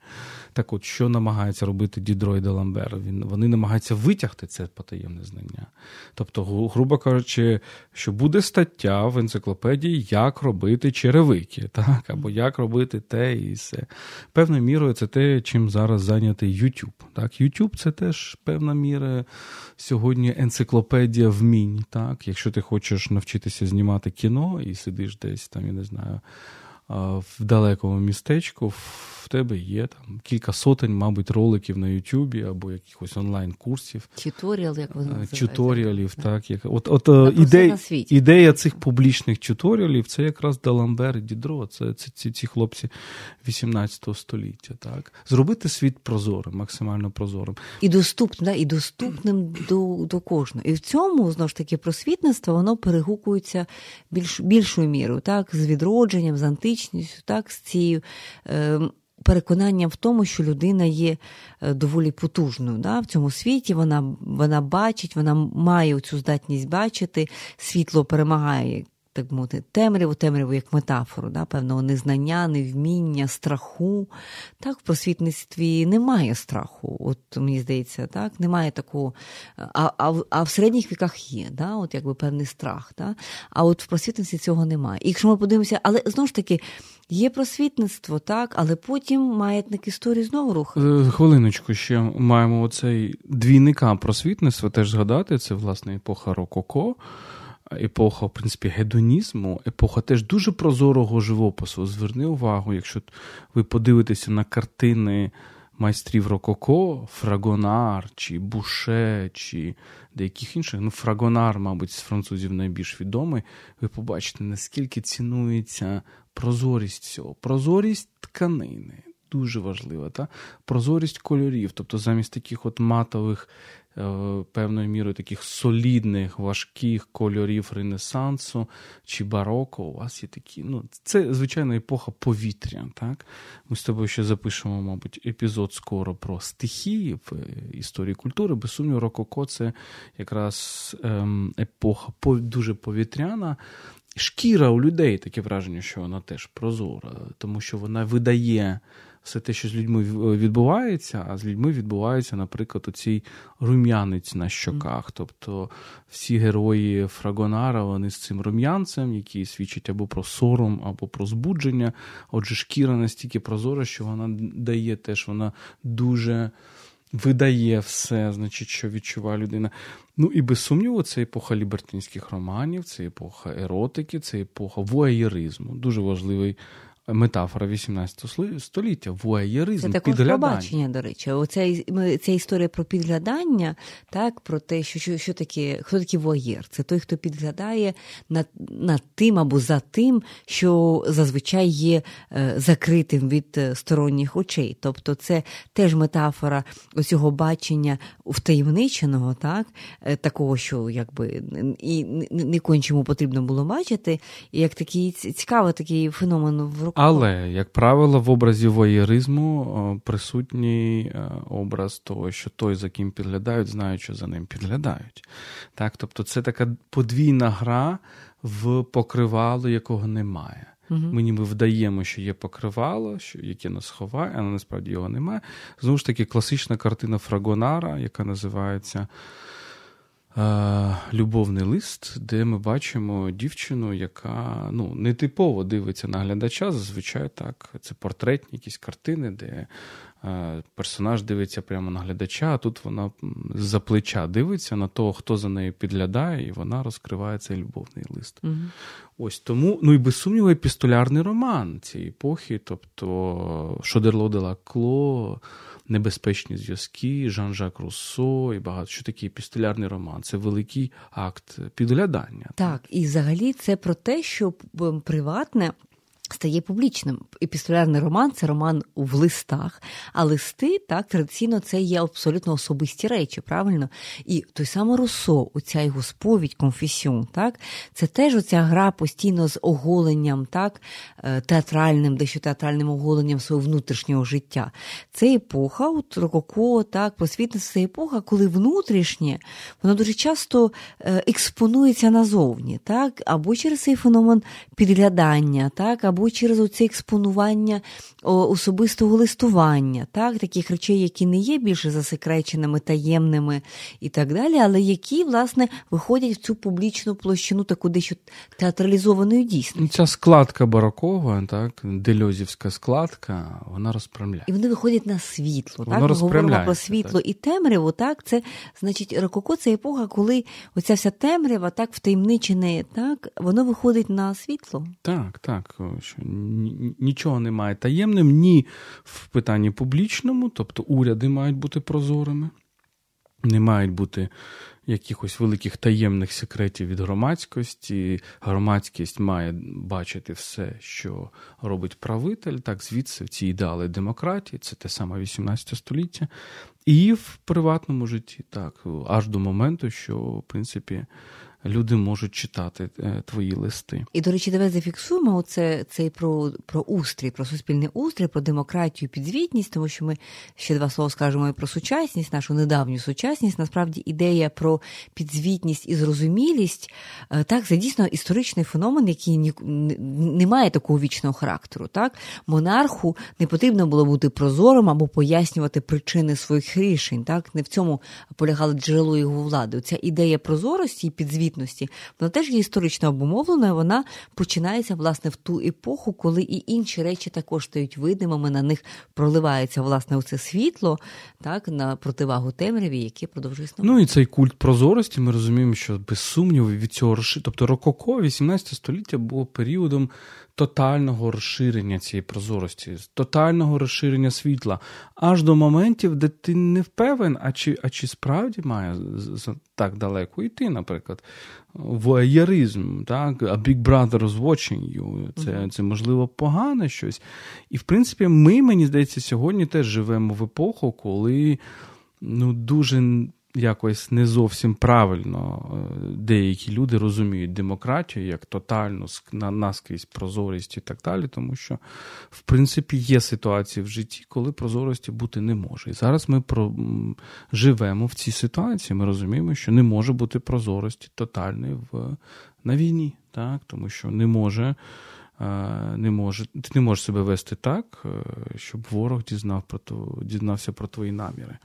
Так от, що намагається робити Дідро і Д'Аламбер? Він, Вони намагаються витягти це потаємне знання. Тобто, грубо кажучи, що буде стаття в енциклопедії, як робити черевики, так, або як робити те і все. Певною мірою це те, чим зараз зайнятий YouTube. Так, YouTube це теж певна міра сьогодні енциклопедія вмінь. Так, Якщо ти хочеш навчитися знімати кіно і сидиш десь там, я не знаю в далекому містечку, в тебе є там кілька сотень, мабуть, роликів на Ютубі або якихось онлайн-курсів. Туторіал, як вони називають. Чуторіалів, так. Як... От, от е, ідея, ідея цих публічних чуторіалів це якраз Даламбер і Дідро, це, це ці, ці хлопці 18 століття. так. Зробити світ прозорим, максимально прозорим. І доступним, да, і доступним до до кожного. І в цьому, знову ж таки, просвітництво воно перегукується більш, більшою мірою, так, з відродженням, з античністю, ідентичністю, так, з цією е, переконанням в тому, що людина є е, доволі потужною да, в цьому світі. Вона вона бачить, вона має цю здатність бачити, світло перемагає так мовити, темряву, темряву як метафору, да, певного незнання, невміння, страху. Так, в просвітництві немає страху. От мені здається, так, немає такого. А а, а в середніх віках є, да, от якби певний страх. Да? А от в просвітництві цього немає. І якщо ми подивимося, але знову ж таки. Є просвітництво, так, але потім маятник історії знову рухає. Хвилиночку, ще маємо оцей двійника просвітництва теж згадати. Це власне епоха Рококо епоха, в принципі, гедонізму, епоха теж дуже прозорого живопису. Зверни увагу, якщо ви подивитеся на картини майстрів Рококо, Фрагонар, чи Буше, чи деяких інших, ну, Фрагонар, мабуть, з французів найбільш відомий, ви побачите, наскільки цінується прозорість цього, прозорість тканини. Дуже важлива, та? прозорість кольорів, тобто замість таких от матових певною мірою таких солідних, важких кольорів Ренесансу чи бароко, у вас є такі. ну, Це, звичайно, епоха повітря. так? Ми з тобою ще запишемо, мабуть, епізод скоро про стихії в історії культури. Без сумніву, Рококо це якраз ем, епоха дуже повітряна. Шкіра у людей таке враження, що вона теж прозора, тому що вона видає все те, що з людьми відбувається, а з людьми відбувається, наприклад, оцей рум'янець на щоках. Тобто всі герої Фрагонара вони з цим рум'янцем, який свідчить або про сором, або про збудження. Отже, шкіра настільки прозора, що вона дає теж, вона дуже. Видає все, значить, що відчуває людина. Ну і без сумніву, це епоха лібертинських романів, це епоха еротики, це епоха воєризму. Дуже важливий метафора 18 століття, вуаєризм, Це також побачення, до речі. Оця ця історія про підглядання, так, про те, що що, що таке, хто такий вуаєр? Це той, хто підглядає над, над тим або за тим, що зазвичай є е, закритим від е, сторонніх очей. Тобто це теж метафора оцього бачення втаємниченого, так, е, такого, що якби і не кончому потрібно було бачити, і як такий цікавий такий феномен в але, як правило, в образі воєризму присутній е, образ того, що той, за ким підглядають, знають, що за ним підглядають. Так? Тобто це така подвійна гра в покривало, якого немає. Ми ніби вдаємо, що є покривало, що яке нас ховає, але насправді його немає. Знову ж таки, класична картина Фрагонара, яка називається любовний лист, де ми бачимо дівчину, яка ну, нетипово дивиться на глядача. Зазвичай так. Це портретні якісь картини, де персонаж дивиться прямо на глядача, а тут вона за плеча дивиться на того, хто за нею підглядає, і вона розкриває цей любовний лист. Угу. Ось тому, ну і без сумніву, епістолярний роман цієї епохи, тобто Шодерло де Кло небезпечні зв'язки, Жан-Жак Руссо і багато що таке пістолярний роман. Це великий акт підглядання. Так, і взагалі це про те, що приватне стає публічним. Епістолярний роман це роман в листах, а листи так традиційно це є абсолютно особисті речі, правильно? І той самий Руссо, оця його сповідь, конфесіон, так це теж оця гра постійно з оголенням, так, е, театральним, дещо театральним оголенням свого внутрішнього життя. Це епоха, от рококо, так, просвітництво це епоха, коли внутрішнє воно дуже часто е, експонується назовні, так, або через цей феномен підглядання, так, або через оце експонування особистого листування, так, таких речей, які не є більше засекреченими, таємними і так далі, але які, власне, виходять в цю публічну площину, таку дещо театралізованою дійсністю. Ця складка барокова, так, дельозівська складка, вона розпрямляє. І вони виходять на світло. Воно так, Ми говоримо про світло так. і темряву, так, це, значить, рококо це епоха, коли оця вся темрява, так, втаємничене, так, воно виходить на світло. Так, так що нічого немає таємним ні в питанні публічному, тобто уряди мають бути прозорими, не мають бути якихось великих таємних секретів від громадськості. Громадськість має бачити все, що робить правитель, так звідси ці ідеали демократії, це те саме 18 століття, і в приватному житті, так, аж до моменту, що в принципі люди можуть читати е, твої листи. І, до речі, давай зафіксуємо оце, цей про про устрій, про суспільний устрій, про демократію, підзвітність, тому що ми ще два слова скажемо і про сучасність, нашу недавню сучасність. Насправді ідея про підзвітність і зрозумілість е, так це дійсно історичний феномен, який ні, не має такого вічного характеру. Так, монарху не потрібно було бути прозорим або пояснювати причини своїх рішень. Так, не в цьому полягало джерело його влади. Ця ідея прозорості і підзвітності підзвітності, вона теж є історично обумовлена, вона починається власне в ту епоху, коли і інші речі також стають видимими, на них проливається власне оце світло, так, на противагу темряві, яке продовжує існувати. Ну і цей культ прозорості, ми розуміємо, що без сумніву від цього тобто Рококо, 18 століття було періодом тотального розширення цієї прозорості, тотального розширення світла, аж до моментів, де ти не впевнен, а чи а чи справді має так далеко йти, наприклад, воєризм, так, a big brother is watching you, це, це можливо погане щось. І, в принципі, ми, мені здається, сьогодні теж живемо в епоху, коли ну, дуже якось не зовсім правильно е, деякі люди розуміють демократію як тотальну наскрізь прозорість і так далі, тому що, в принципі, є ситуації в житті, коли прозорості бути не може. І зараз ми про... живемо в цій ситуації. Ми розуміємо, що не може бути прозорості тотальної в... на війні, так? тому що не може. Е, не може, ти не можеш себе вести так, е, щоб ворог дізнав про то, дізнався про твої наміри.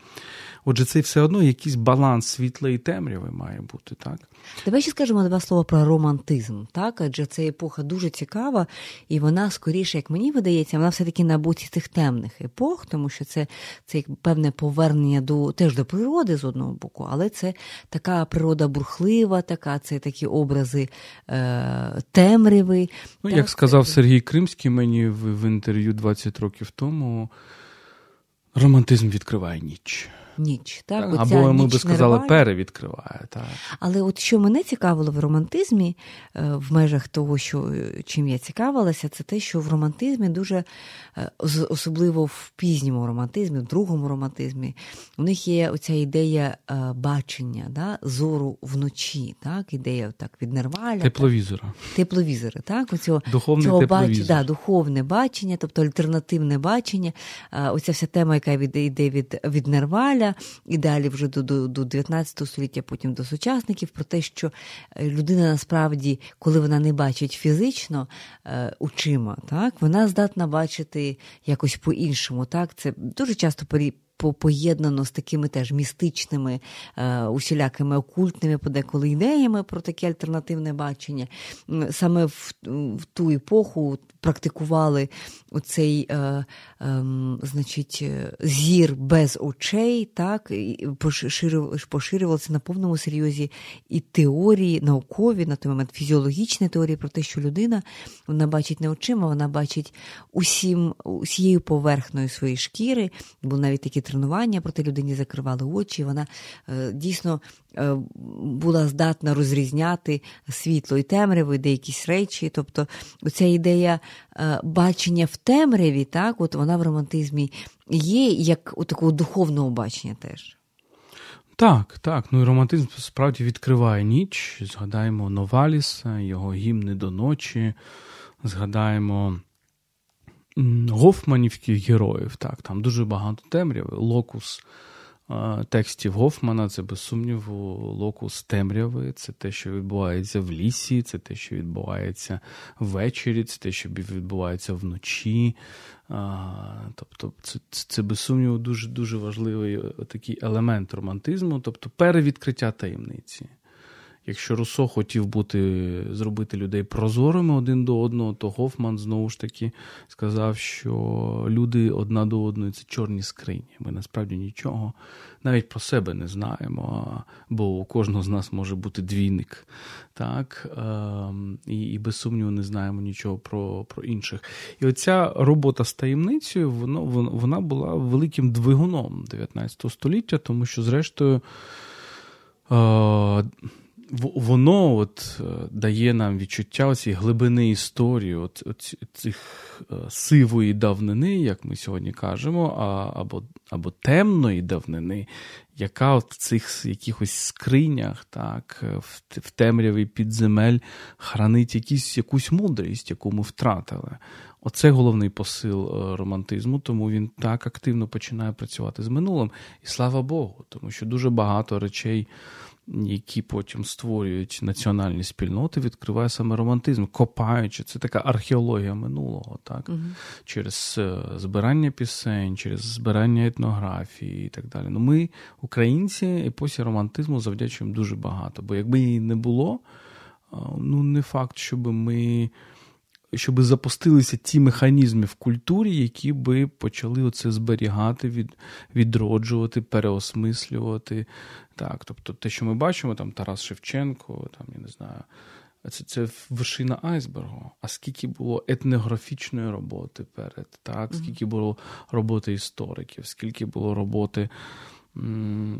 Отже, це все одно якийсь баланс світла і темряви має бути, так? Давай ще скажемо два слова про романтизм, так? Адже ця епоха дуже цікава, і вона скоріше, як мені видається, вона все-таки на боці цих темних епох, тому що це це певне повернення до теж до природи з одного боку, але це така природа бурхлива, така, це такі образи е, темряви. Ну, Як сказав Сергій Кримський мені в, інтерв'ю 20 років тому, романтизм відкриває ніч ніч. Так? так Або ми би сказали, нерває. перевідкриває. Так. Але от що мене цікавило в романтизмі, е, в межах того, що чим я цікавилася, це те, що в романтизмі дуже е, особливо в пізньому романтизмі, в другому романтизмі, у них є оця ідея е, бачення, да? зору вночі, так? ідея так, від Нерваля. Тепловізора. Так? Тепловізори, так? Оцього, Духовний цього тепловізор. Бач... Да, духовне бачення, тобто альтернативне бачення. Оця вся тема, яка йде від, від Нерваля і далі вже до, до, до 19 століття, потім до сучасників, про те, що е, людина насправді, коли вона не бачить фізично е, очима, так, вона здатна бачити якось по-іншому. Так, Це дуже часто поєднано з такими теж містичними, е, усілякими окультними подеколи ідеями про таке альтернативне бачення. Саме в, в ту епоху практикували оцей е, е, значить, зір без очей, так, і поширювалися на повному серйозі і теорії наукові, на той момент фізіологічні теорії про те, що людина вона бачить не очима, вона бачить усім, усією поверхною своєї шкіри, бо навіть такі тренування, проте людині закривали очі. Вона дійсно була здатна розрізняти світло і темряву, і деякісь речі. Тобто, оця ідея бачення в темряві, так, от вона в романтизмі є як у такого духовного бачення теж. Так, так. Ну і романтизм справді відкриває ніч. Згадаємо Новаліса, його гімни до ночі. Згадаємо Гофманівських героїв. Так, Там дуже багато темряви. Локус текстів Гофмана це, без сумніву, локус темряви. Це те, що відбувається в лісі, це те, що відбувається ввечері, це те, що відбувається вночі. Тобто, це, це без сумніву, дуже дуже важливий такий елемент романтизму, тобто перевідкриття таємниці. Якщо Руссо хотів бути, зробити людей прозорими один до одного, то Гофман знову ж таки сказав, що люди одна до одної це чорні скрині. Ми насправді нічого навіть про себе не знаємо, бо у кожного з нас може бути двійник. так, ем, І і без сумніву не знаємо нічого про про інших. І оця робота з таємницею воно, вона була великим двигуном 19 століття, тому що, зрештою. Е, воно от е, дає нам відчуття цієї глибини історії, от, от цих е, сивої давнини, як ми сьогодні кажемо, а, або або темної давнини, яка от в цих якихось скринях, так, в, в темряві підземель хранить якісь, якусь мудрість, яку ми втратили. Оце головний посил е, романтизму, тому він так активно починає працювати з минулим. І слава Богу, тому що дуже багато речей які потім створюють національні спільноти, відкриває саме романтизм, копаючи. Це така археологія минулого, так? Угу. через е, збирання пісень, через збирання етнографії і так далі. Ну, Ми, українці, епосі романтизму завдячуємо дуже багато. Бо якби її не було, ну не факт, щоб ми щоб запустилися ті механізми в культурі, які би почали оце зберігати, від, відроджувати, переосмислювати. Так, Тобто те, що ми бачимо, там Тарас Шевченко, там, я не знаю, це це вершина айсбергу. А скільки було етнографічної роботи перед, так, скільки було роботи істориків, скільки було роботи.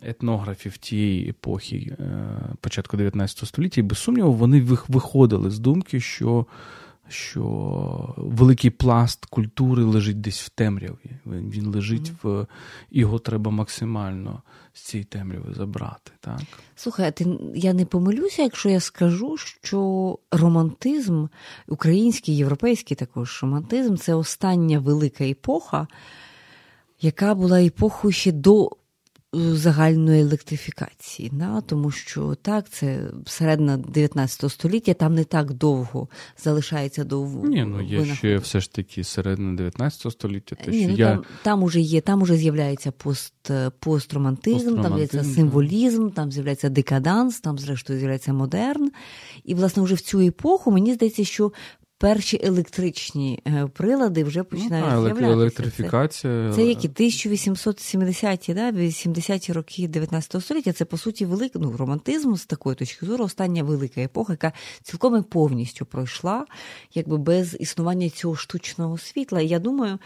Етнографів тієї епохи е, початку 19 століття, і без сумніву, вони виходили з думки, що що великий пласт культури лежить десь в темряві. Він лежить в його треба максимально з цієї темряви забрати. Так? Слухай, а ти я не помилюся, якщо я скажу, що романтизм, український, європейський також романтизм це остання велика епоха, яка була епохою ще до загальної електрифікації, да? тому що так, це середина 19 століття, там не так довго залишається до Ні, ну є винаход. ще все ж таки середина 19 століття. Те, Ні, що ну, я... Там там уже є, там уже з'являється пост, постромантизм, там з'являється символізм, там з'являється декаданс, там, зрештою, з'являється модерн. І, власне, вже в цю епоху мені здається, що перші електричні е, прилади вже починають ну, з'являтися. електрифікація. Це, це які 1870-ті, да, 80-ті роки 19 століття. Це по суті великий ну, романтизм з такої точки зору, остання велика епоха, яка цілком і повністю пройшла, якби без існування цього штучного світла. І я думаю,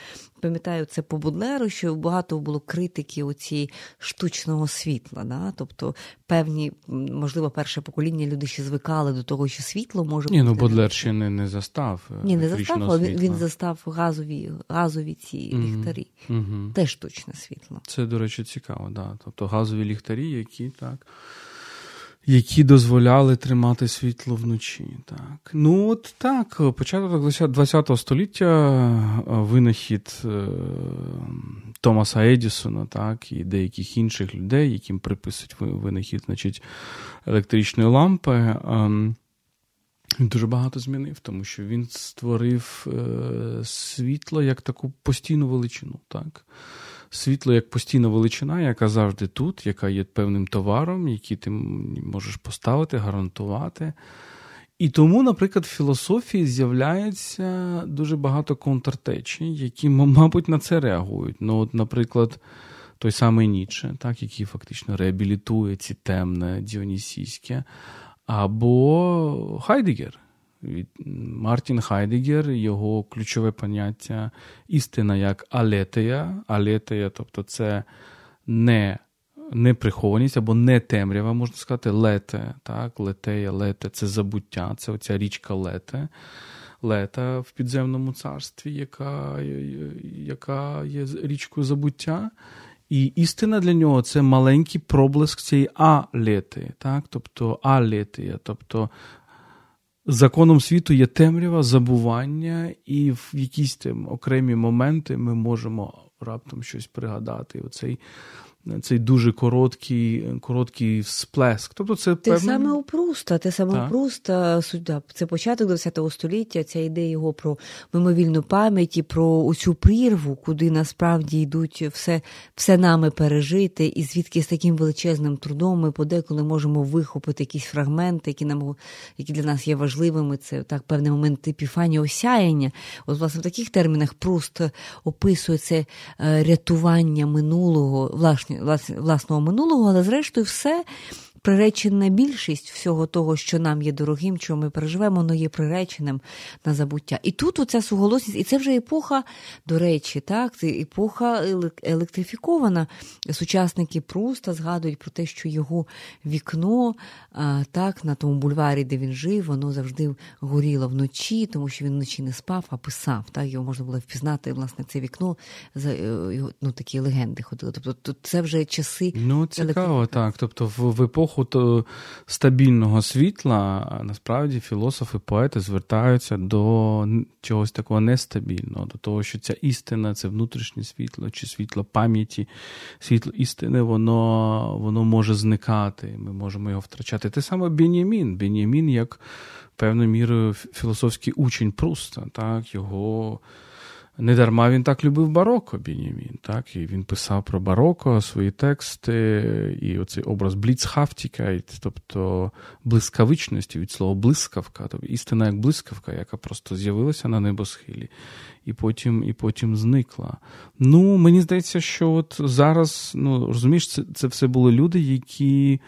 пам'ятаю це по Будлеру, що багато було критики оці штучного світла. Да? Тобто певні, можливо, перше покоління люди ще звикали до того, що світло може Ні, ну Бодлер ще не не застав. Ні, не застав, але він, він застав газові газові ці mm-hmm. ліхтарі. Mm-hmm. Теж штучне світло. Це, до речі, цікаво, да. Тобто газові ліхтарі, які так які дозволяли тримати світло вночі. Так. Ну от так, початок ХХ століття е, винахід е, Томаса Едісона, так, і деяких інших людей, яким приписують винахід значить, електричної лампи. Ем, він дуже багато змінив, тому що він створив е, світло як таку постійну величину. так світло як постійна величина, яка завжди тут, яка є певним товаром, який ти можеш поставити, гарантувати. І тому, наприклад, в філософії з'являється дуже багато контртечій, які, мабуть, на це реагують. Ну, от, Наприклад, той самий Ніче, так, який фактично реабілітує ці темне Діонісійське, або Хайдегер, Мартін Хайдегер, його ключове поняття істина як алетея. Алетея, тобто це не неприхованість або не темрява, можна сказати, лете. так, Летея, лете це забуття, це оця річка лете. Лета в підземному царстві, яка яка є річкою забуття. І істина для нього це маленький проблиск цієї алети, так? тобто алетія, тобто законом світу є темрява, забування, і в якісь там окремі моменти ми можемо раптом щось пригадати. Оцей цей дуже короткий короткий сплеск. Тобто це те певне... саме у Пруста, те саме так. у Пруста, це початок ХХ століття, ця ідея його про мимовільну пам'ять і про цю прірву, куди насправді йдуть все все нами пережити, і звідки з таким величезним трудом ми подеколи можемо вихопити якісь фрагменти, які нам які для нас є важливими. Це так певний момент епіфанії осяяння. От, власне, в таких термінах Пруст описує це е, рятування минулого, власне власного минулого, але зрештою все приречена більшість всього того, що нам є дорогим, що ми переживемо, воно є приреченим на забуття. І тут оця суголосність, і це вже епоха, до речі, так, це епоха електрифікована. Сучасники Пруста згадують про те, що його вікно так, на тому бульварі, де він жив, воно завжди горіло вночі, тому що він вночі не спав, а писав. Так, Його можна було впізнати, власне, це вікно, е, ну, такі легенди ходили. Тобто це вже часи. Ну, цікаво, так. Тобто в епоху епоху стабільного світла насправді філософи, поети звертаються до чогось такого нестабільного, до того, що ця істина це внутрішнє світло, чи світло пам'яті, світло істини, воно воно може зникати. Ми можемо його втрачати. Те саме Бенямін. Бенямін як певною мірою філософський учень Пруста, так, його. Недарма він так любив бароко Бенімін, так, і він писав про бароко свої тексти, і оцей образ бліцхафтіка, тобто блискавичності від слова блискавка, тобто істина як блискавка, яка просто з'явилася на небосхилі, і потім і потім зникла. Ну, мені здається, що от зараз, ну розумієш, це, це все були люди, які.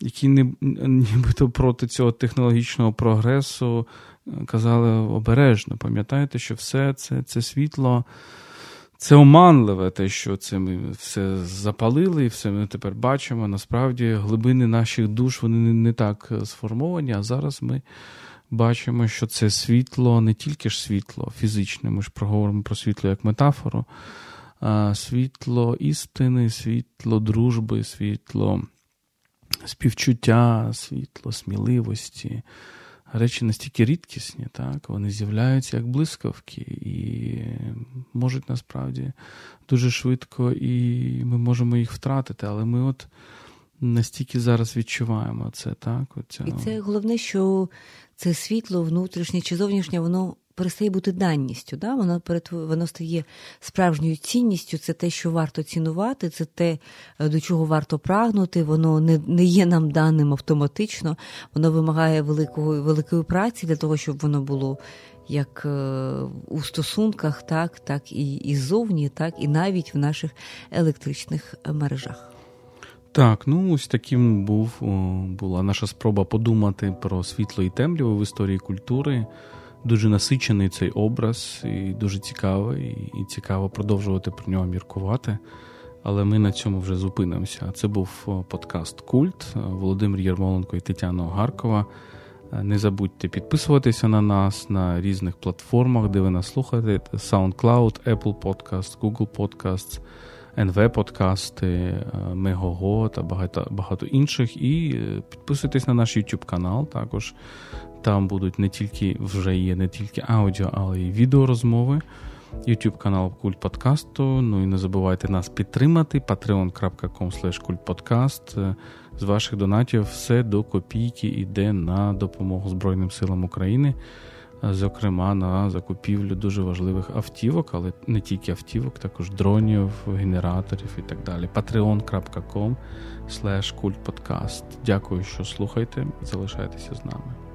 Які не нібито проти цього технологічного прогресу казали обережно, пам'ятаєте, що все це це світло, це оманливе, те, що це ми все запалили, і все ми тепер бачимо. Насправді, глибини наших душ вони не, так сформовані, а зараз ми. Бачимо, що це світло, не тільки ж світло фізичне, ми ж проговоримо про світло як метафору, а світло істини, світло дружби, світло співчуття, світло сміливості, речі настільки рідкісні, так, вони з'являються як блискавки і можуть насправді дуже швидко, і ми можемо їх втратити, але ми от настільки зараз відчуваємо це. так. Оця... І це головне, що це світло внутрішнє чи зовнішнє, воно перестає бути данністю. Да? Воно воно стає справжньою цінністю. Це те, що варто цінувати, це те, е, до чого варто прагнути. Воно не не є нам даним автоматично, воно вимагає великого, великої праці для того, щоб воно було. Як е, у стосунках, так, так і і зовні, так, і навіть в наших електричних мережах. Так, ну ось таким був була наша спроба подумати про світло і темряву в історії культури дуже насичений цей образ, і дуже цікавий, і цікаво продовжувати про нього міркувати. Але ми на цьому вже зупинимося. Це був подкаст Культ Володимир Єрмоленко і Тетяна Огаркова. Не забудьте підписуватися на нас на різних платформах, де ви нас слухаєте: SoundCloud, Apple Podcast, Google Podcasts, NV подкасти, Megogo та багато багато інших. І е, підписуйтесь на наш YouTube канал також. Там будуть не тільки вже є не тільки аудіо, але й відеорозмови. YouTube канал Культ Подкасту. Ну і не забувайте нас підтримати. patreon.com kultpodcast. З ваших донатів все до копійки йде на допомогу Збройним силам України, зокрема на закупівлю дуже важливих автівок, але не тільки автівок, також дронів, генераторів і так далі. patreon.com kultpodcast. Дякую, що слухаєте. Залишайтеся з нами.